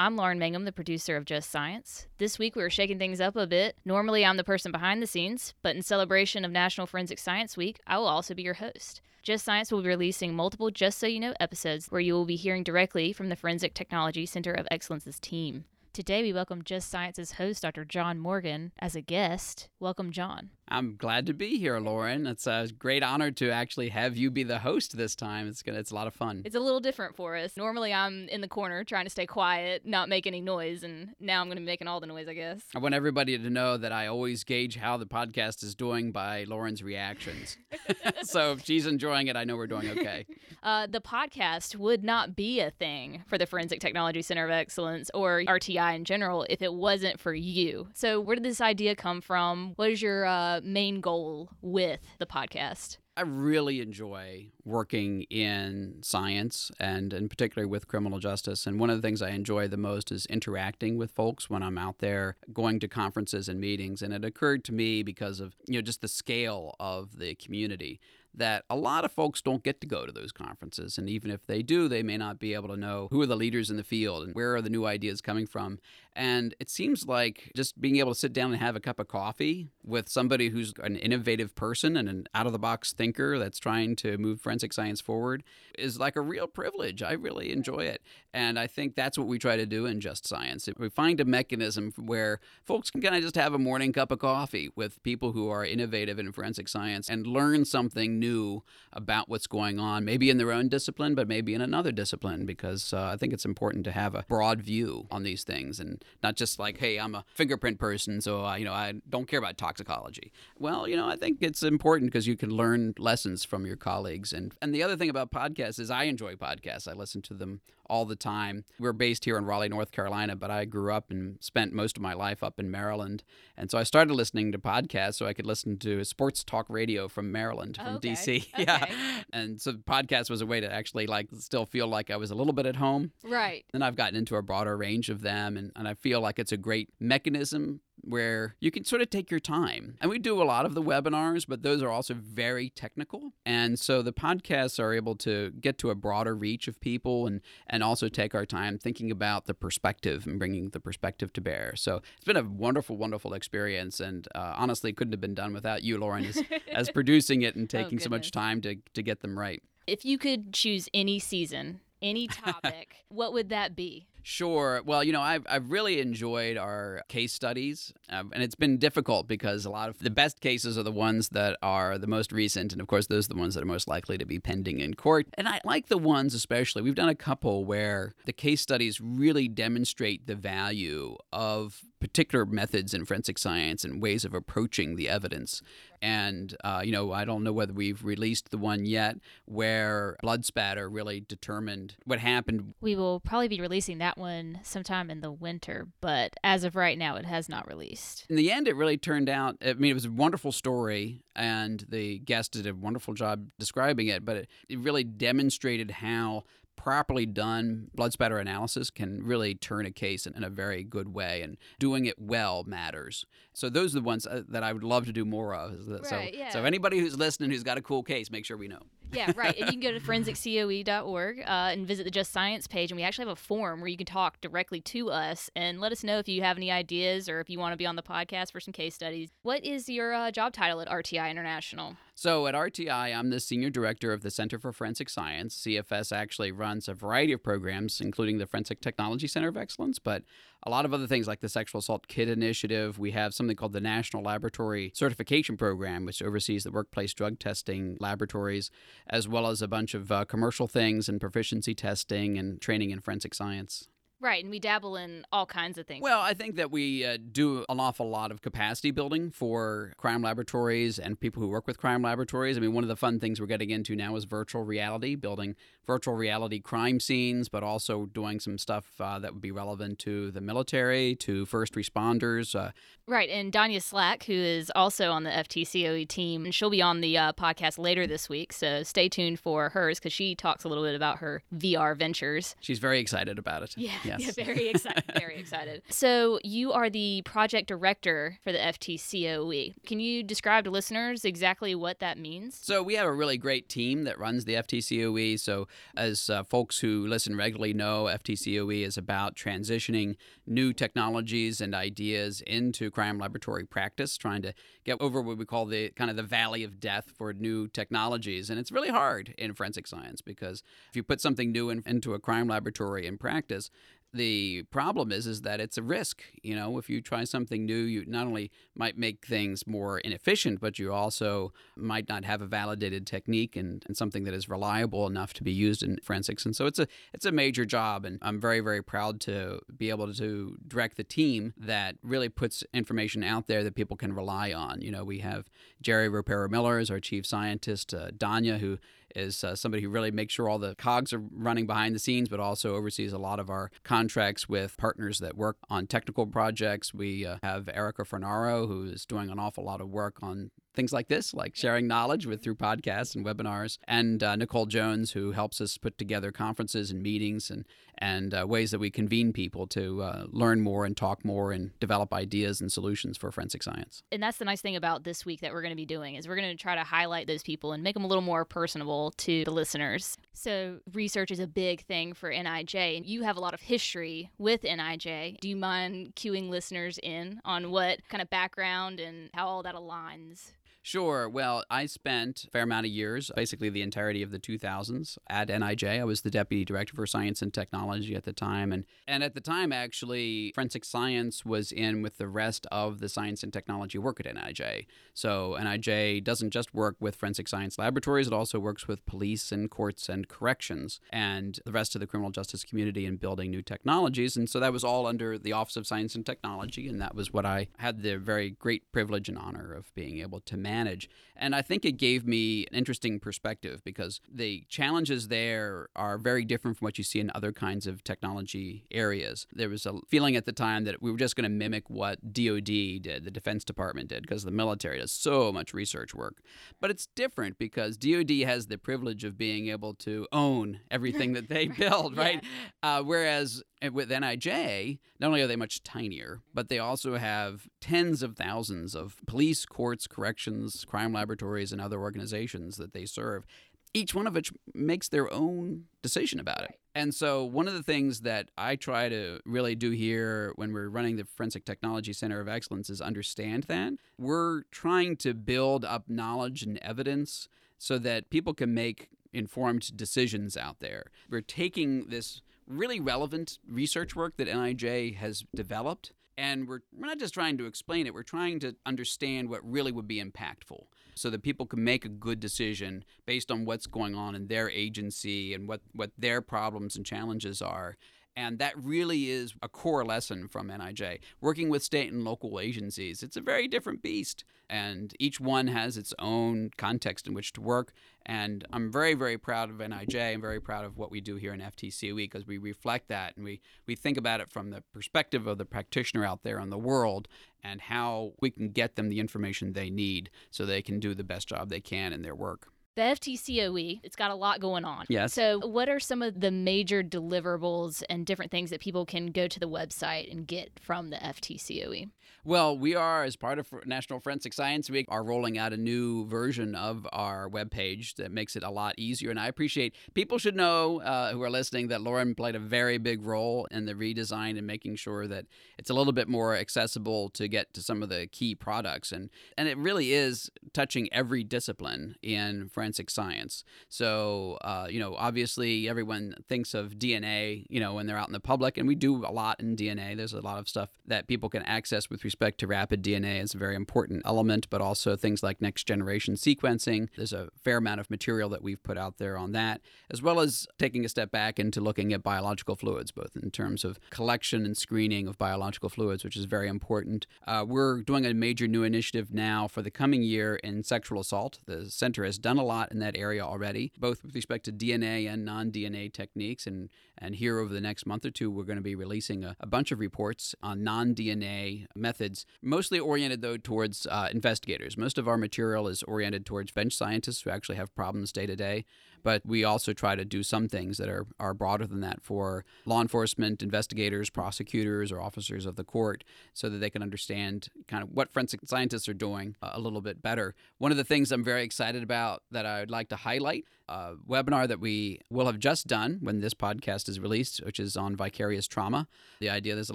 I'm Lauren Mangum, the producer of Just Science. This week we are shaking things up a bit. Normally I'm the person behind the scenes, but in celebration of National Forensic Science Week, I will also be your host. Just Science will be releasing multiple Just So You Know episodes where you will be hearing directly from the Forensic Technology Center of Excellence's team. Today we welcome Just Science's host, Dr. John Morgan, as a guest. Welcome, John. I'm glad to be here, Lauren. It's a great honor to actually have you be the host this time. It's gonna, it's a lot of fun. It's a little different for us. Normally, I'm in the corner trying to stay quiet, not make any noise, and now I'm going to be making all the noise, I guess. I want everybody to know that I always gauge how the podcast is doing by Lauren's reactions. so if she's enjoying it, I know we're doing okay. Uh, the podcast would not be a thing for the Forensic Technology Center of Excellence or RTI in general if it wasn't for you. So, where did this idea come from? What is your uh, main goal with the podcast? I really enjoy working in science and in particular with criminal justice. And one of the things I enjoy the most is interacting with folks when I'm out there going to conferences and meetings. And it occurred to me because of, you know, just the scale of the community that a lot of folks don't get to go to those conferences. And even if they do, they may not be able to know who are the leaders in the field and where are the new ideas coming from. And it seems like just being able to sit down and have a cup of coffee with somebody who's an innovative person and an out of the box thinker that's trying to move forensic science forward is like a real privilege. I really enjoy it. And I think that's what we try to do in Just Science. We find a mechanism where folks can kind of just have a morning cup of coffee with people who are innovative in forensic science and learn something new about what's going on, maybe in their own discipline, but maybe in another discipline, because uh, I think it's important to have a broad view on these things and not just like, hey, I'm a fingerprint person, so uh, you know I don't care about toxicology. Well, you know, I think it's important because you can learn lessons from your colleagues. And and the other thing about podcasts is I enjoy podcasts. I listen to them all the time. We're based here in Raleigh, North Carolina, but I grew up and spent most of my life up in Maryland. And so I started listening to podcasts so I could listen to sports talk radio from Maryland, from Okay. DC. Okay. Yeah. And so podcast was a way to actually like still feel like I was a little bit at home. Right. Then I've gotten into a broader range of them, and, and I feel like it's a great mechanism where you can sort of take your time. And we do a lot of the webinars, but those are also very technical. And so the podcasts are able to get to a broader reach of people and, and also take our time thinking about the perspective and bringing the perspective to bear. So it's been a wonderful, wonderful experience. And uh, honestly, couldn't have been done without you, Lauren, as, as producing it and taking so much time to, to get them right. If you could choose any season, any topic, what would that be? Sure. Well, you know, I've, I've really enjoyed our case studies, um, and it's been difficult because a lot of the best cases are the ones that are the most recent, and of course, those are the ones that are most likely to be pending in court. And I like the ones, especially, we've done a couple where the case studies really demonstrate the value of particular methods in forensic science and ways of approaching the evidence. And, uh, you know, I don't know whether we've released the one yet where blood spatter really determined what happened We will probably be releasing that one sometime in the winter, but as of right now, it has not released. in the end, it really turned out. I mean, it was a wonderful story, and the guest did a wonderful job describing it. But it, it really demonstrated how properly done blood spatter analysis can really turn a case in, in a very good way, and doing it well matters. So those are the ones uh, that I would love to do more of. So, Right, yeah. so anybody who's listening who's got a cool case, make sure we know. Yeah, right. and you can go to forensiccoe.org uh, and visit the Just Science page. And we actually have a form where you can talk directly to us and let us know if you have any ideas or if you want to be on the podcast for some case studies. What is your uh, job title at RTI International? So at RTI, I'm the senior director of the Center for Forensic Science. CFS actually runs a variety of programs, including the Forensic Technology Center of Excellence, but a lot of other things like the Sexual Assault Kit Initiative. We have something called the National Laboratory Certification Program, which oversees the workplace drug testing laboratories, as well as a bunch of uh, commercial things and proficiency testing and training in forensic science. Right, and we dabble in all kinds of things. Well, I think that we uh, do an awful lot of capacity building for crime laboratories and people who work with crime laboratories. I mean, one of the fun things we're getting into now is virtual reality, building virtual reality crime scenes, but also doing some stuff uh, that would be relevant to the military, to first responders. Uh, right, and Donia Slack, who is also on the FTCOE team, and she'll be on the uh, podcast later this week. So stay tuned for hers because she talks a little bit about her VR ventures. She's very excited about it. Yeah, yes. yeah very excited. very excited. So you are the project director for the FTCOE. Can you describe to listeners exactly what that means? So we have a really great team that runs the FTCOE. So as uh, folks who listen regularly know, FTCOE is about transitioning new technologies and ideas into crime laboratory practice, trying to get over what we call the kind of the valley of death for new technologies. And it's really hard in forensic science because if you put something new in, into a crime laboratory in practice, the problem is is that it's a risk you know if you try something new you not only might make things more inefficient but you also might not have a validated technique and, and something that is reliable enough to be used in forensics. And so it's a it's a major job and i'm very very proud to be able to direct the team that really puts information out there that people can rely on. You know we have jeri ropero miller as our chief scientist uh, donia who is uh, somebody who really makes sure all the cogs are running behind the scenes, but also oversees a lot of our contracts with partners that work on technical projects. We uh, have Erica Fornaro, who is doing an awful lot of work on things like this, like sharing knowledge with through podcasts and webinars, and uh, Nicole Jones, who helps us put together conferences and meetings and and uh, ways that we convene people to uh, learn more and talk more and develop ideas and solutions for forensic science. And that's the nice thing about this week that we're going to be doing is we're going to try to highlight those people and make them a little more personable to the listeners. So research is a big thing for NIJ, and you have a lot of history with NIJ. Do you mind cueing listeners in on what kind of background and how all that aligns? Sure. Well, I spent a fair amount of years, basically the entirety of the 2000s, at NIJ. I was the deputy director for science and technology at the time. And, and at the time, actually, forensic science was in with the rest of the science and technology work at NIJ. So NIJ doesn't just work with forensic science laboratories, it also works with police and courts and corrections and the rest of the criminal justice community in building new technologies. And so that was all under the Office of Science and Technology. And that was what I had the very great privilege and honor of being able to manage manage. And I think it gave me an interesting perspective because the challenges there are very different from what you see in other kinds of technology areas. There was a feeling at the time that we were just going to mimic what DoD did, the Defense Department did, because the military does so much research work. But it's different because DoD has the privilege of being able to own everything that they build, right? Yeah. Uh, whereas with NIJ, not only are they much tinier, but they also have tens of thousands of police, courts, corrections, crime laboratories, and other organizations that they serve, each one of which makes their own decision about it. And so, one of the things that I try to really do here when we're running the Forensic Technology Center of Excellence is understand that. We're trying to build up knowledge and evidence so that people can make informed decisions out there. We're taking this really relevant research work that NIJ has developed. And we're, we're not just trying to explain it, we're trying to understand what really would be impactful so that people can make a good decision based on what's going on in their agency and what, what their problems and challenges are. And that really is a core lesson from NIJ. Working with state and local agencies, it's a very different beast. And each one has its own context in which to work. And I'm very, very proud of NIJ. I'm very proud of what we do here in FTCOE because we reflect that and we, we think about it from the perspective of the practitioner out there in the world and how we can get them the information they need so they can do the best job they can in their work. The FTCOE, it's got a lot going on. Yes. So, what are some of the major deliverables and different things that people can go to the website and get from the FTCOE? Well, we are, as part of National Forensic Science Week, are rolling out a new version of our webpage that makes it a lot easier. And I appreciate people should know uh, who are listening that Lauren played a very big role in the redesign and making sure that it's a little bit more accessible to get to some of the key products. And and it really is touching every discipline in forensic science. So, uh, you know, obviously everyone thinks of DNA, you know, when they're out in the public, and we do a lot in DNA. There's a lot of stuff that people can access with respect to rapid DNA. It's a very important element, but also things like next generation sequencing. There's a fair amount of material that we've put out there on that, as well as taking a step back into looking at biological fluids, both in terms of collection and screening of biological fluids, which is very important. Uh, we're doing a major new initiative now for the coming year in sexual assault. The center has done a lot in that area already, both with respect to DNA and non DNA techniques. And, and here over the next month or two, we're going to be releasing a, a bunch of reports on non DNA methods, mostly oriented, though, towards uh, investigators. Most of our material is oriented towards bench scientists who actually have problems day to day. But we also try to do some things that are, are broader than that for law enforcement, investigators, prosecutors, or officers of the court so that they can understand kind of what forensic scientists are doing uh, a little bit better. One of the things I'm very excited about that I'd like to highlight a webinar that we will have just done when this podcast is released, which is on vicarious trauma. The idea there's a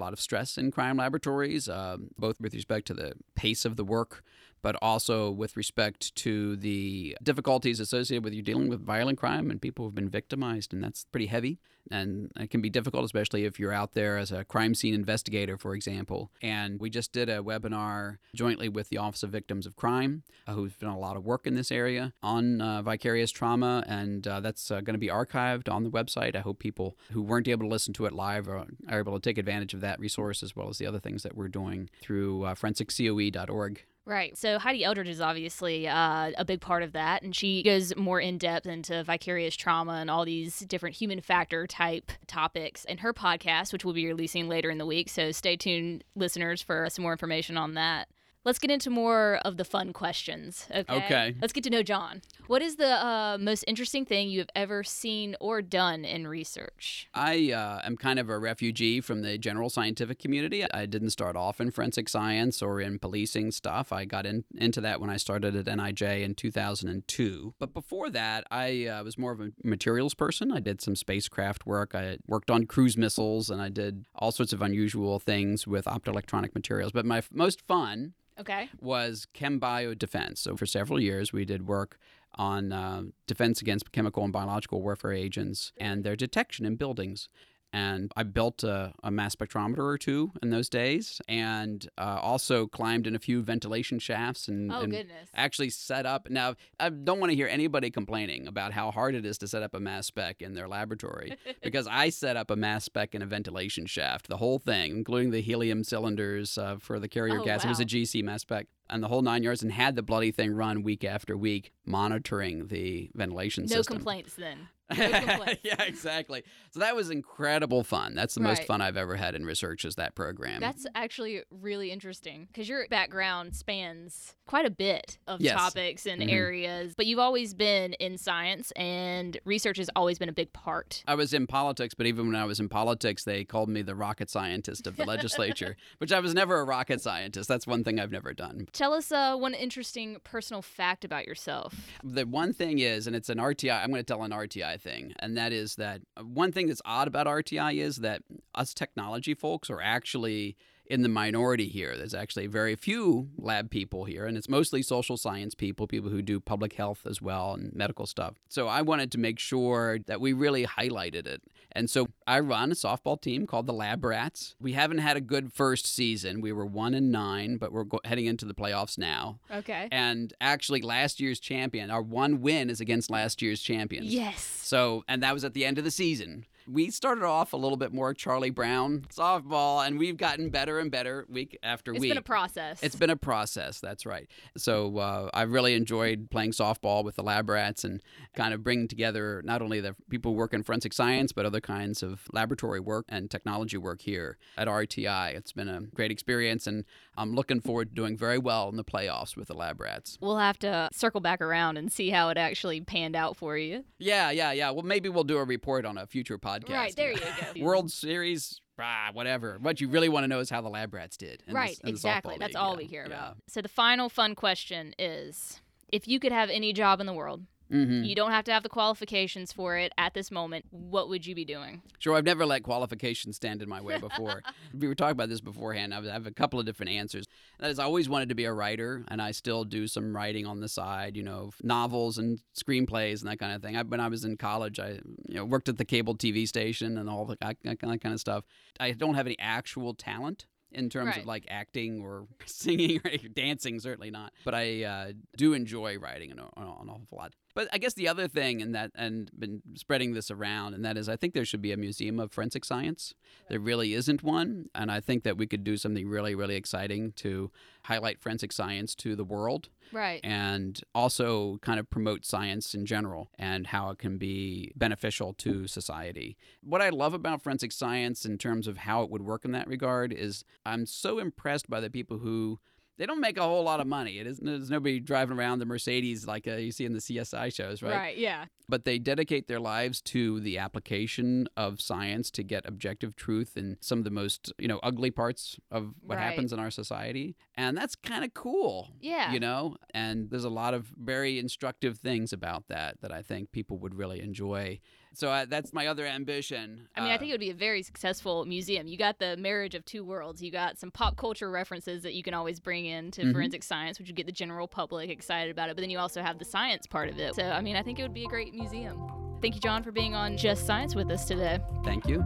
lot of stress in crime laboratories, uh, both with respect to the pace of the work, but also with respect to the difficulties associated with you dealing with violent crime and people who've been victimized, and that's pretty heavy. And it can be difficult, especially if you're out there as a crime scene investigator, for example. And we just did a webinar jointly with the Office of Victims of Crime, uh, who's done a lot of work in this area on uh, vicarious trauma, and uh, that's uh, going to be archived on the website. I hope people who weren't able to listen to it live are, are, able to take advantage of that resource as well as the other things that we're doing through uh, forensiccoe.org. Right. So Heidi Eldridge is obviously uh, a big part of that, and she goes more in depth into vicarious trauma and all these different human factor type topics in her podcast, which we'll be releasing later in the week. So stay tuned, listeners, for some more information on that. Let's get into more of the fun questions. Okay. Okay. Let's get to know John. What is the uh, most interesting thing you have ever seen or done in research? I uh, am kind of a refugee from the general scientific community. I didn't start off in forensic science or in policing stuff. I got in, into that when I started at NIJ in 2002. But before that, I uh, was more of a materials person. I did some spacecraft work. I worked on cruise missiles and I did all sorts of unusual things with optoelectronic materials. But my f- most fun Okay. was ChemBio defense. So for several years, we did work on uh, defense against chemical and biological warfare agents and their detection in buildings. And I built a, a mass spectrometer or two in those days, and uh, also climbed in a few ventilation shafts and, Oh, and goodness. actually set up. Now, I don't want to hear anybody complaining about how hard it is to set up a mass spec in their laboratory because I set up a mass spec in a ventilation shaft, the whole thing, including the helium cylinders uh, for the carrier Oh, gas. It was a. GC mass spec. And the whole nine yards, and had the bloody thing run week after week, monitoring the ventilation No system. No complaints then. Yeah, exactly. So that was incredible fun. That's the most fun I've ever had in research is that program. That's actually really interesting because your background spans quite a bit of Yes. topics and Mhm. areas, but you've always been in science and research has always been a big part. I was in politics, but even when I was in politics, they called me the rocket scientist of the legislature, which I was never a rocket scientist. That's one thing I've never done. Tell us uh, one interesting personal fact about yourself. The one thing is, and it's an RTI, I'm going to tell an RTI thing, and that is that uh, one thing that's odd about RTI is that us technology folks are actually in the minority here. There's actually very few lab people here, and it's mostly social science people, people who do public health as well and medical stuff. So I wanted to make sure that we really highlighted it. And so I run a softball team called the Lab Rats. We haven't had a good first season. We were one and nine, but we're go- heading into the playoffs now. Okay. And actually, last year's champion, our one win is against last year's champions. Yes. So, and that was at the end of the season. We started off a little bit more Charlie Brown softball, and we've gotten better and better week after It's week. It's been a process. It's been a process. That's right. So uh, I've really enjoyed playing softball with the lab rats and kind of bringing together not only the people who work in forensic science, but other kinds of laboratory work and technology work here at RTI. It's been a great experience, and I'm looking forward to doing very well in the playoffs with the lab rats. We'll have to circle back around and see how it actually panned out for you. Yeah, yeah, yeah. Well, maybe we'll do a report on a future podcast. Right, there you go. World Series, ah, whatever. What you really want to know is how the lab rats did. Right, exactly. That's league. all Yeah, we care yeah. about. So the final fun question is if you could have any job in the world, Mm-hmm. You don't have to have the qualifications for it at this moment. What would you be doing? Sure, I've never let qualifications stand in my way before. we were talking about this beforehand. I have a couple of different answers. That is, I always wanted to be a writer, and I still do some writing on the side, you know, novels and screenplays and that kind of thing. I, when I was in college, I you know worked at the cable TV station and all the, that, that kind of stuff. I don't have any actual talent in terms Right. of like acting or singing or dancing, certainly not. But I uh, do enjoy writing an, an awful lot. But I guess the other thing, and that, and been spreading this around, and that is, I think there should be a museum of forensic science. There really isn't one, and I think that we could do something really, really exciting to highlight forensic science to the world Right. and also kind of promote science in general and how it can be beneficial to society. What I love about forensic science in terms of how it would work in that regard is I'm so impressed by the people who they don't make a whole lot of money. It isn't there's nobody driving around the Mercedes like uh, you see in the CSI shows, right? Right. Yeah. But they dedicate their lives to the application of science to get objective truth in some of the most, you know, ugly parts of what Right. happens in our society. And that's kind of cool. Yeah. You know, and there's a lot of very instructive things about that that I think people would really enjoy. So uh, that's my other ambition. I mean, I Uh, think it would be a very successful museum. You got the marriage of two worlds. You got some pop culture references that you can always bring into Mhm. forensic science, which would get the general public excited about it. But then you also have the science part of it. So, I mean, I think it would be a great museum. Thank you, John, for being on Just Science with us today. Thank you.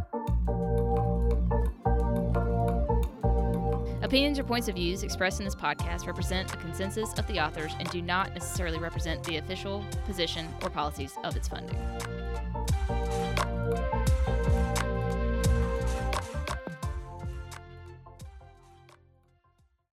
Opinions or points of views expressed in this podcast represent a consensus of the authors and do not necessarily represent the official position or policies of its funding.